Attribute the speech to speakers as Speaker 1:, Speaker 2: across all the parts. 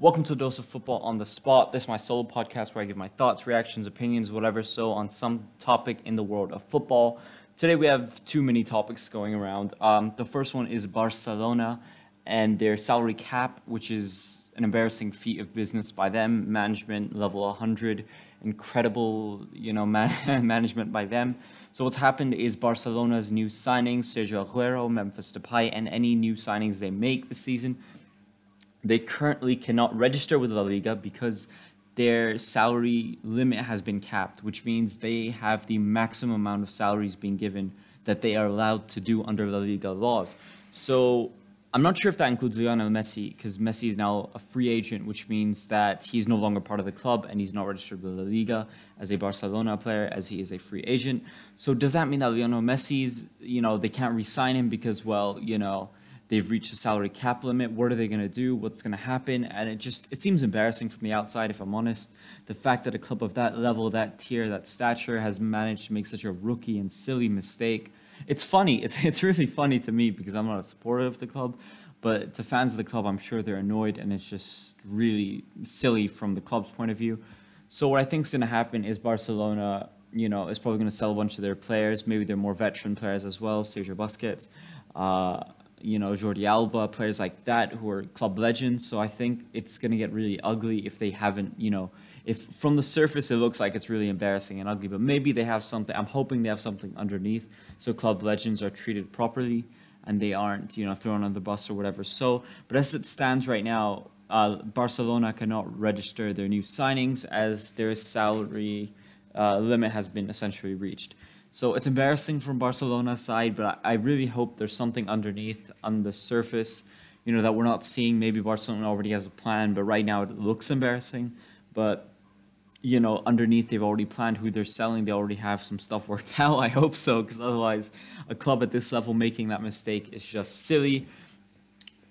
Speaker 1: Welcome to a dose of football on the spot. This is my solo podcast where I give my thoughts, reactions, opinions, whatever, so on some topic in the world of football. Today we have too many topics going around. Um, the first one is Barcelona and their salary cap, which is an embarrassing feat of business by them. Management level 100, incredible, you know, man- management by them. So what's happened is Barcelona's new signings, Sergio Aguero, Memphis Depay, and any new signings they make this season, they currently cannot register with La Liga because their salary limit has been capped, which means they have the maximum amount of salaries being given that they are allowed to do under La Liga laws. So I'm not sure if that includes Lionel Messi because Messi is now a free agent, which means that he's no longer part of the club and he's not registered with La Liga as a Barcelona player as he is a free agent. So does that mean that Lionel Messi's, you know, they can't re-sign him because, well, you know, they've reached the salary cap limit. What are they going to do? What's going to happen? And it just it seems embarrassing from the outside, if I'm honest. The fact that a club of that level, that tier, that stature has managed to make such a rookie and silly mistake it's funny. It's it's really funny to me because I'm not a supporter of the club, but to fans of the club, I'm sure they're annoyed, and it's just really silly from the club's point of view. So what I think is going to happen is Barcelona, you know, is probably going to sell a bunch of their players. Maybe they're more veteran players as well, Sergio Busquets, uh, you know, Jordi Alba, players like that who are club legends. So I think it's going to get really ugly if they haven't, you know, if from the surface it looks like it's really embarrassing and ugly, but maybe they have something. I'm hoping they have something underneath, so club legends are treated properly and they aren't, you know, thrown on the bus or whatever. So, but as it stands right now, uh, Barcelona cannot register their new signings as their salary uh, limit has been essentially reached. So it's embarrassing from Barcelona's side, but I, I really hope there's something underneath on the surface, you know, that we're not seeing. Maybe Barcelona already has a plan, but right now it looks embarrassing. But you know, underneath they've already planned who they're selling. They already have some stuff worked out. I hope so, because otherwise, a club at this level making that mistake is just silly.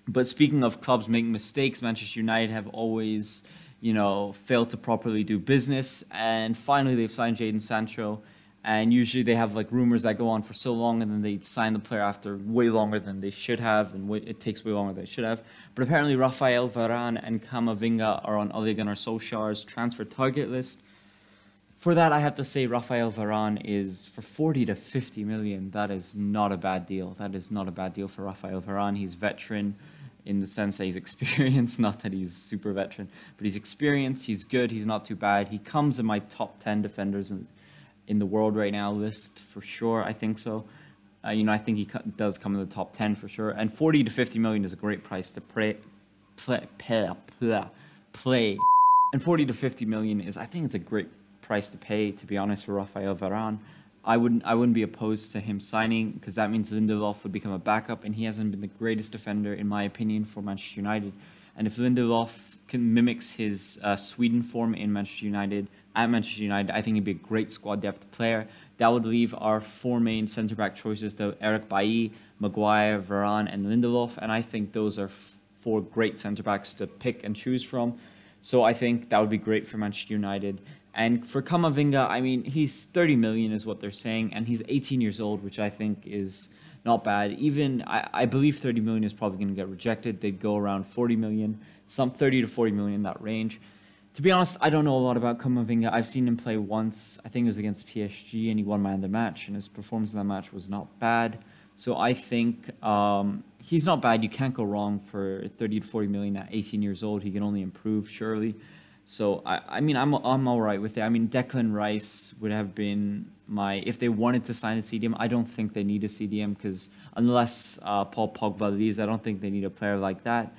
Speaker 1: But speaking of clubs making mistakes, Manchester United have always, you know, failed to properly do business. And finally, they've signed Jadon Sancho. And usually they have like rumors that go on for so long and then they sign the player after way longer than they should have and it takes way longer than they should have. But apparently Rafael Varane and Camavinga are on Ole Gunnar Solskjaer's transfer target list. For that I have to say Rafael Varane is for 40 to 50 million that is not a bad deal. That is not a bad deal for Rafael Varane. He's veteran in the sense that he's experienced not that he's super veteran but he's experienced he's good he's not too bad he comes in my top 10 defenders in, in the world right now list for sure. I think so. Uh, you know, I think he co- does come in the top 10 for sure. And 40 to 50 million is a great price to play, play, play, play. And 40 to 50 million is, I think it's a great price to pay, to be honest, for Rafael Varane. I wouldn't, I wouldn't be opposed to him signing because that means Lindelof would become a backup, and he hasn't been the greatest defender, in my opinion, for Manchester United. And if Lindelof can mimics his uh, Sweden form in Manchester United, at Manchester United, I think he'd be a great squad depth player. That would leave our four main centre back choices to Eric Bailly, Maguire, Varane, and Lindelof, and I think those are f- four great centre backs to pick and choose from. So I think that would be great for Manchester United. And for Camavinga, I mean, he's 30 million is what they're saying, and he's 18 years old, which I think is not bad. Even I, I believe 30 million is probably going to get rejected. They'd go around 40 million, some 30 to 40 million in that range to be honest, I don't know a lot about Camavinga. I've seen him play once. I think it was against PSG, and he won man of the match, and his performance in that match was not bad. So I think um, he's not bad. You can't go wrong for 30 to 40 million at 18 years old. He can only improve, surely. So I, I mean, I'm I'm all right with it. I mean, Declan Rice would have been my if they wanted to sign a CDM. I don't think they need a CDM because unless uh, Paul Pogba leaves, I don't think they need a player like that.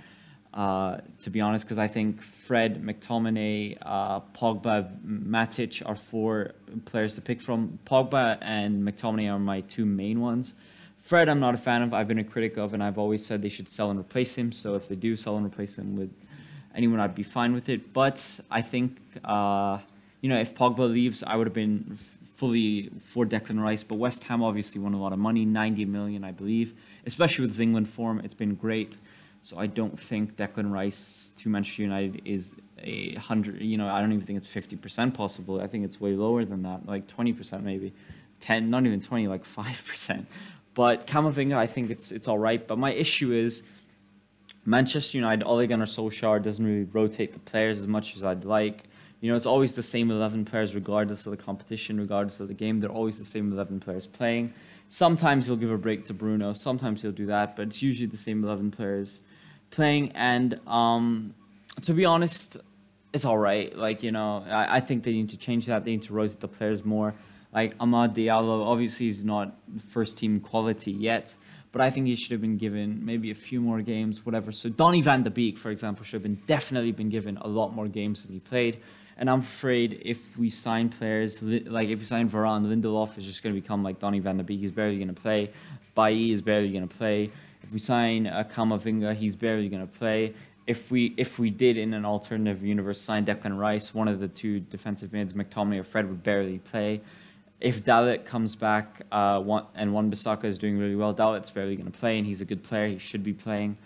Speaker 1: Uh, to be honest, because I think Fred, McTominay, uh, Pogba, Matic are four players to pick from. Pogba and McTominay are my two main ones. Fred, I'm not a fan of. I've been a critic of, and I've always said they should sell and replace him. So if they do sell and replace him with anyone, I'd be fine with it. But I think, uh, you know, if Pogba leaves, I would have been fully for Declan Rice. But West Ham obviously won a lot of money, 90 million, I believe. Especially with his England form, it's been great. So I don't think Declan Rice to Manchester United is a hundred. You know, I don't even think it's fifty percent possible. I think it's way lower than that, like twenty percent maybe, ten, not even twenty, like five percent. But Camavinga, I think it's it's all right. But my issue is Manchester United, Ole Gunnar Solskjaer doesn't really rotate the players as much as I'd like. You know, it's always the same 11 players regardless of the competition, regardless of the game. They're always the same 11 players playing. Sometimes he'll give a break to Bruno. Sometimes he'll do that, but it's usually the same 11 players playing. And um, to be honest, it's all right. Like, you know, I, I think they need to change that. They need to rotate the players more. Like, Amad Diallo, obviously, he's not first team quality yet, but I think he should have been given maybe a few more games, whatever. So, Donny van de Beek, for example, should have been definitely been given a lot more games than he played. And I'm afraid if we sign players, like if we sign Varane, Lindelof is just going to become like Donny van de Beek. He's barely going to play. Bailly is barely going to play. If we sign uh, Camavinga, he's barely going to play. If we if we did in an alternative universe sign Declan Rice, one of the two defensive mids, McTominay or Fred would barely play. If Dalot comes back uh, one, and Wan-Bissaka is doing really well, Dalot's barely going to play, and he's a good player. He should be playing.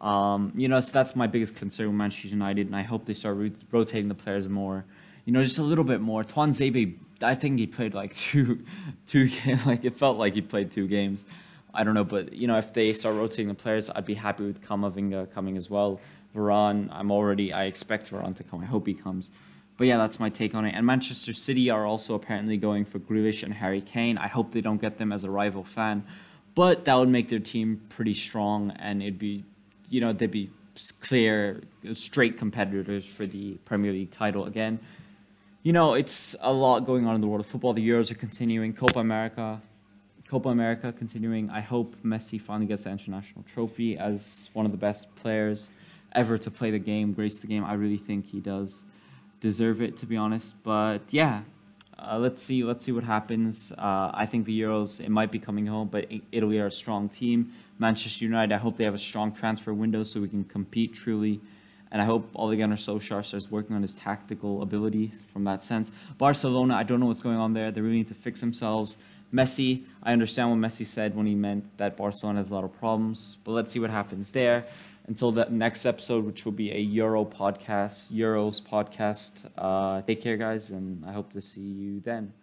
Speaker 1: Um, you know, so that's my biggest concern with Manchester United, and I hope they start ro- rotating the players more. You know, just a little bit more. Tuanzebe, I think he played like two, two games. Like it felt like he played two games. I don't know, but you know, if they start rotating the players, I'd be happy with Camavinga coming as well. Varane, I'm already, I expect Varane to come. I hope he comes. But yeah, that's my take on it. And Manchester City are also apparently going for Grealish and Harry Kane. I hope they don't get them as a rival fan, but that would make their team pretty strong, and it'd be you know, they'd be clear, uh, straight competitors for the Premier League title again. You know, it's a lot going on in the world of football. The Euros are continuing, Copa America, Copa America continuing. I hope Messi finally gets the international trophy as one of the best players ever to play the game, grace the game. I really think he does deserve it, to be honest. But yeah, uh, let's see. Let's see what happens. Uh, I think the Euros it might be coming home, but Italy are a strong team. Manchester United, I hope they have a strong transfer window so we can compete truly. And I hope Ole Gunnar Solskjaer starts working on his tactical ability from that sense. Barcelona, I don't know what's going on there. They really need to fix themselves. Messi, I understand what Messi said when he meant that Barcelona has a lot of problems, but let's see what happens there. Until the next episode, which will be a Euro podcast, Euros podcast. Uh, take care, guys, and I hope to see you then.